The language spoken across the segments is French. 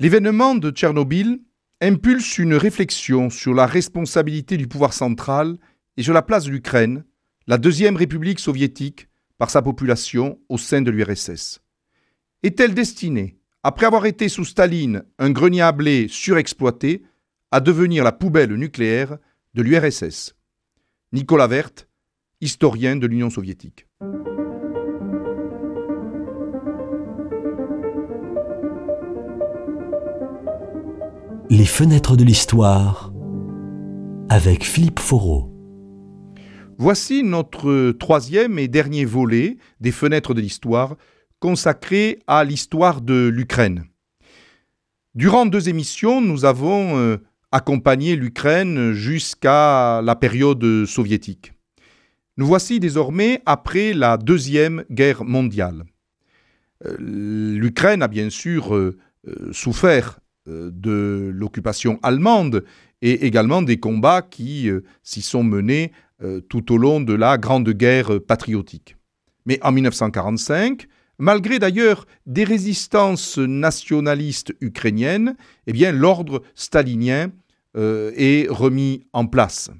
L'événement de Tchernobyl impulse une réflexion sur la responsabilité du pouvoir central et sur la place de l'Ukraine, la deuxième république soviétique, par sa population au sein de l'URSS. Est-elle destinée, après avoir été sous Staline un grenier à blé surexploité, à devenir la poubelle nucléaire de l'URSS Nicolas Vert, historien de l'Union soviétique. Les fenêtres de l'histoire avec Philippe Foreau. Voici notre troisième et dernier volet des fenêtres de l'histoire consacré à l'histoire de l'Ukraine. Durant deux émissions, nous avons euh, accompagné l'Ukraine jusqu'à la période soviétique. Nous voici désormais après la Deuxième Guerre mondiale. Euh, L'Ukraine a bien sûr euh, souffert de l'occupation allemande et également des combats qui euh, s'y sont menés euh, tout au long de la Grande Guerre patriotique. Mais en 1945, malgré d'ailleurs des résistances nationalistes ukrainiennes, eh bien l'ordre stalinien est remis en place.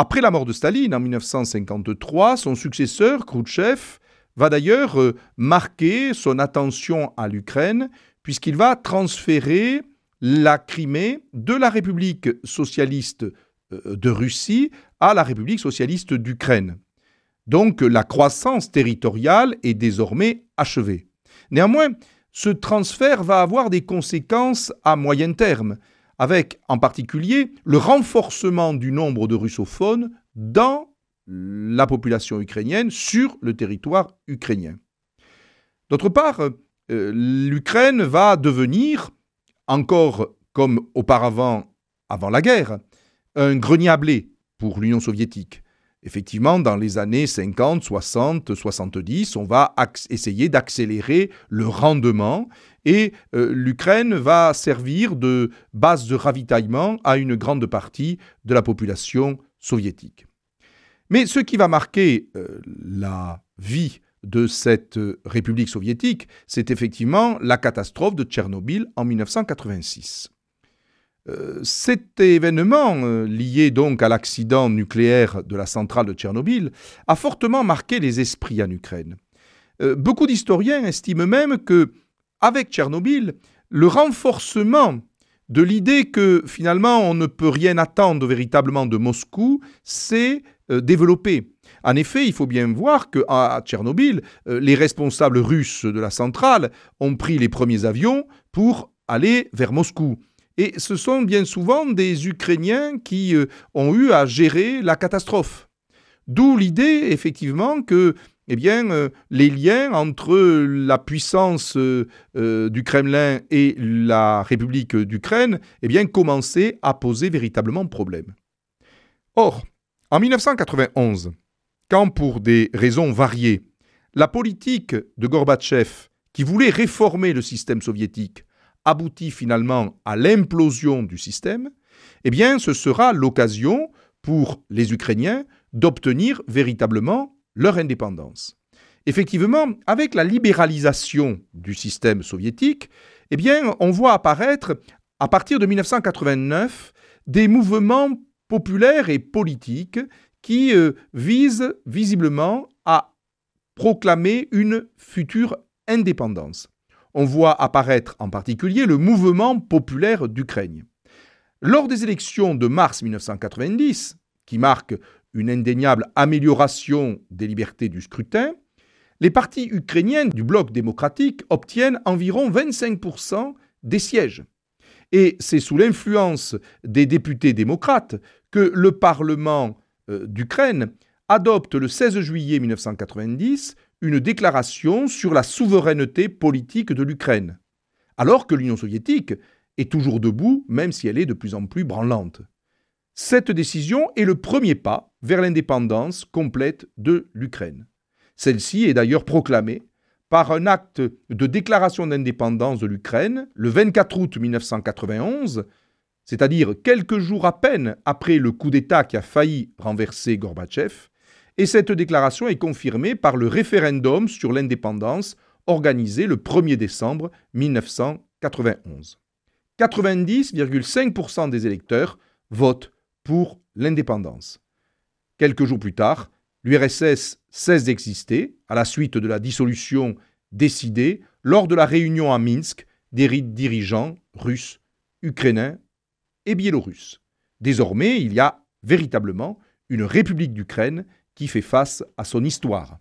Après la mort de Staline en 1953, son successeur, Khrouchtchev, va d'ailleurs marquer son attention à l'Ukraine puisqu'il va transférer la Crimée de la République socialiste euh, de Russie à la République socialiste d'Ukraine. Donc la croissance territoriale est désormais achevée. Néanmoins, ce transfert va avoir des conséquences à moyen terme, avec en particulier le renforcement du nombre de russophones dans la population ukrainienne sur le territoire ukrainien. D'autre part, euh, l'Ukraine va devenir, encore comme auparavant avant la guerre, un grenier à blé pour l'Union soviétique. Effectivement, dans les années 50, 60, 70, on va essayer d'accélérer le rendement et euh, l'Ukraine va servir de base de ravitaillement à une grande partie de la population soviétique. Mais ce qui va marquer euh, la vie de cette République soviétique, c'est effectivement la catastrophe de Tchernobyl en 1986. Euh, cet événement, euh, lié donc à l'accident nucléaire de la centrale de Tchernobyl, a fortement marqué les esprits en Ukraine. Euh, beaucoup d'historiens estiment même que, avec Tchernobyl, le renforcement de l'idée que finalement on ne peut rien attendre véritablement de Moscou s'est développé. En effet, il faut bien voir qu'à Tchernobyl, euh, les responsables russes de la centrale ont pris les premiers avions pour aller vers Moscou. Et ce sont bien souvent des Ukrainiens qui euh, ont eu à gérer la catastrophe. D'où l'idée, effectivement, que eh bien, euh, les liens entre la puissance du Kremlin et la République d'Ukraine eh commençaient à poser véritablement problème. Or, en 1991, quand pour des raisons variées, la politique de Gorbatchev, qui voulait réformer le système soviétique, aboutit finalement à l'implosion du système, eh bien ce sera l'occasion pour les Ukrainiens d'obtenir véritablement leur indépendance. Effectivement, avec la libéralisation du système soviétique, eh on voit apparaître à partir de 1989 des mouvements populaires et politiques qui euh, vise visiblement à proclamer une future indépendance. On voit apparaître en particulier le mouvement populaire d'Ukraine. Lors des élections de mars 1990, qui marquent une indéniable amélioration des libertés du scrutin, les partis ukrainiens du bloc démocratique obtiennent environ 25% des sièges. Et c'est sous l'influence des députés démocrates que le Parlement euh, d'Ukraine adopte le 16 juillet 1990 une déclaration sur la souveraineté politique de l'Ukraine, alors que l'Union soviétique est toujours debout, même si elle est de plus en plus branlante. Cette décision est le premier pas vers l'indépendance complète de l'Ukraine. Celle-ci est d'ailleurs proclamée par un acte de déclaration d'indépendance de l'Ukraine le 24 août 1991 c'est-à-dire quelques jours à peine après le coup d'État qui a failli renverser Gorbatchev, et cette déclaration est confirmée par le référendum sur l'indépendance organisé le 1er décembre 1991. 91. 90,5% des électeurs votent pour l'indépendance. Quelques jours plus tard, l'URSS cesse d'exister à la suite de la dissolution décidée lors de la réunion à Minsk des dirigeants russes, ukrainiens et biélorusses. Désormais, il y a véritablement une République d'Ukraine qui fait face à son histoire.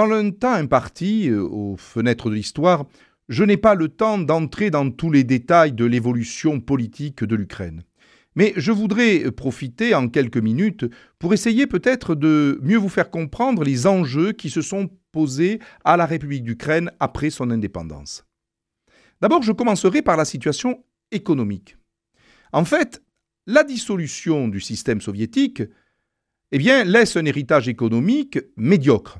Dans le temps imparti euh, aux fenêtres de l'histoire, je n'ai pas le temps d'entrer dans tous les détails de l'évolution politique de l'Ukraine. Mais je voudrais profiter en quelques minutes pour essayer peut-être de mieux vous faire comprendre les enjeux qui se sont posés à la République d'Ukraine après son indépendance. D'abord, je commencerai par la situation économique. En fait, la dissolution du système soviétique eh bien, laisse un héritage économique médiocre.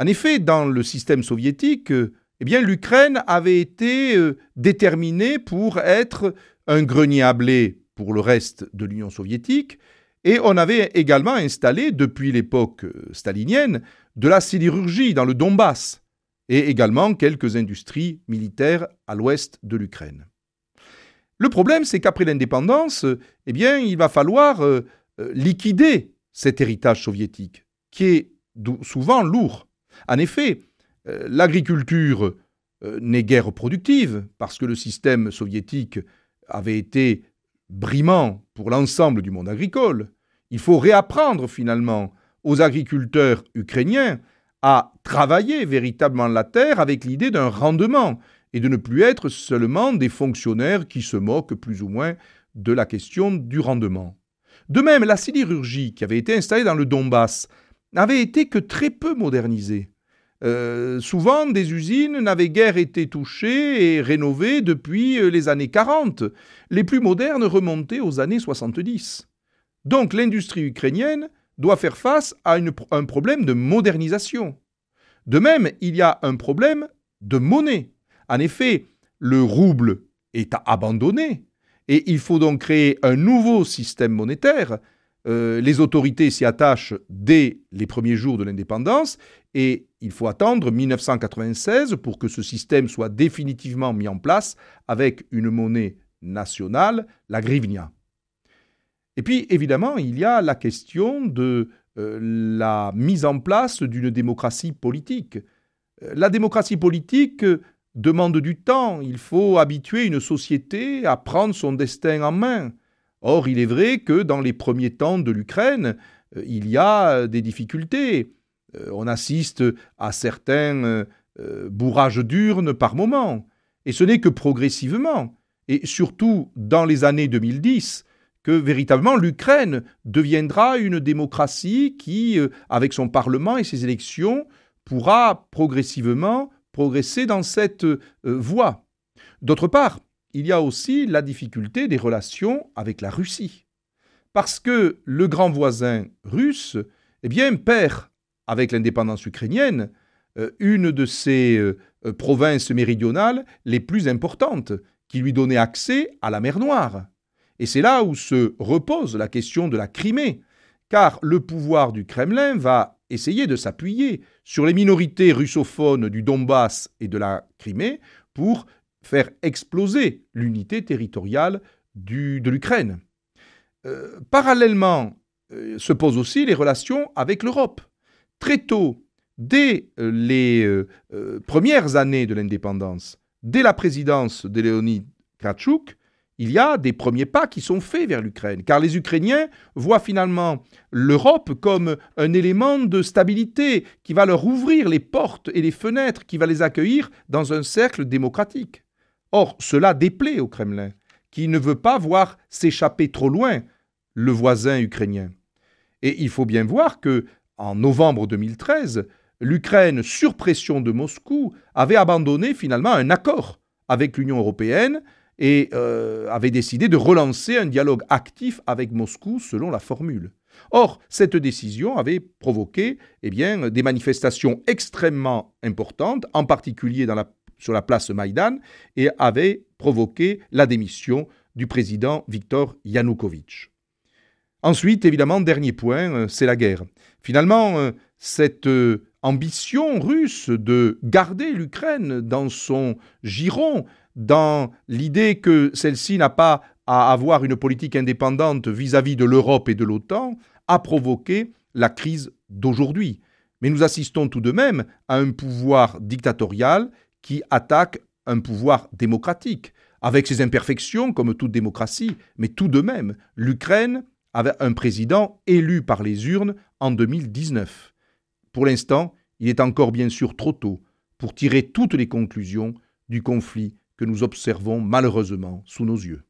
En effet, dans le système soviétique, eh bien, l'Ukraine avait été euh, déterminée pour être un grenier à blé pour le reste de l'Union soviétique, et on avait également installé, depuis l'époque euh, stalinienne, de la sidérurgie dans le Donbass, et également quelques industries militaires à l'ouest de l'Ukraine. Le problème, c'est qu'après l'indépendance, eh bien, il va falloir euh, liquider cet héritage soviétique, qui est souvent lourd. En effet, euh, l'agriculture euh, n'est guère productive parce que le système soviétique avait été brimant pour l'ensemble du monde agricole. Il faut réapprendre finalement aux agriculteurs ukrainiens à travailler véritablement la terre avec l'idée d'un rendement et de ne plus être seulement des fonctionnaires qui se moquent plus ou moins de la question du rendement. De même, la sidérurgie qui avait été installée dans le Donbass n'avait été que très peu modernisée. Euh, souvent, des usines n'avaient guère été touchées et rénovées depuis euh, les années 40. Les plus modernes remontaient aux années 70. Donc l'industrie ukrainienne doit faire face à un problème de modernisation. De même, il y a un problème de monnaie. En effet, le rouble est abandonné et il faut donc créer un nouveau système monétaire euh, les autorités s'y attachent dès les premiers jours de l'indépendance et il faut attendre 1996 pour que ce système soit définitivement mis en place avec une monnaie nationale, la grivnia. Et puis évidemment, il y a la question de euh, la mise en place d'une démocratie politique. Euh, la démocratie politique demande du temps, il faut habituer une société à prendre son destin en main. Or, il est vrai que dans les premiers temps de l'Ukraine, euh, il y a euh, des difficultés. Euh, on assiste à certains bourrages d'urnes par moment. Et ce n'est que progressivement, et surtout dans les années 2010, que véritablement l'Ukraine deviendra une démocratie qui, avec son Parlement et ses élections, pourra progressivement progresser dans cette voie. D'autre part, il y a aussi la difficulté des relations avec la Russie. Parce que le grand voisin russe eh bien, perd, avec l'indépendance ukrainienne, euh, une de ses euh, euh, provinces méridionales les plus importantes, qui lui donnait accès à la mer Noire. Et c'est là où se repose la question de la Crimée, car le pouvoir du Kremlin va essayer de s'appuyer sur les minorités russophones du Donbass et de la Crimée pour faire exploser l'unité territoriale de l'Ukraine. Euh, parallèlement, euh, se posent aussi les relations avec l'Europe. Très tôt, dès euh, les premières années de l'indépendance, dès la présidence de Léonid Kratchouk, il y a des premiers pas qui sont faits vers l'Ukraine, car les Ukrainiens voient finalement l'Europe comme un élément de stabilité qui va leur ouvrir les portes et les fenêtres, qui va les accueillir dans un cercle démocratique. Or, cela déplaît au Kremlin, qui ne veut pas voir s'échapper trop loin le voisin ukrainien. Et il faut bien voir que, en novembre 2013, l'Ukraine, sur pression de Moscou, avait abandonné finalement un accord avec l'Union européenne et euh, avait décidé de relancer un dialogue actif avec Moscou selon la formule. Or, cette décision avait provoqué eh des manifestations extrêmement importantes, en particulier sur la place Maïdan, et avait provoqué la démission du président Viktor Yanukovych. Ensuite, évidemment, dernier point, euh, c'est la guerre. Finalement, euh, cette ambition russe de garder l'Ukraine dans son giron dans l'idée que celle-ci n'a pas à avoir une politique indépendante vis-à-vis de l'Europe et de l'OTAN, a provoqué la crise d'aujourd'hui. Mais nous assistons tout de même à un pouvoir dictatorial qui attaque un pouvoir démocratique, avec ses imperfections comme toute démocratie, mais tout de même, l'Ukraine avait un président élu par les urnes en 2019. Pour l'instant, il est encore bien sûr trop tôt pour tirer toutes les conclusions du conflit que nous observons malheureusement sous nos yeux.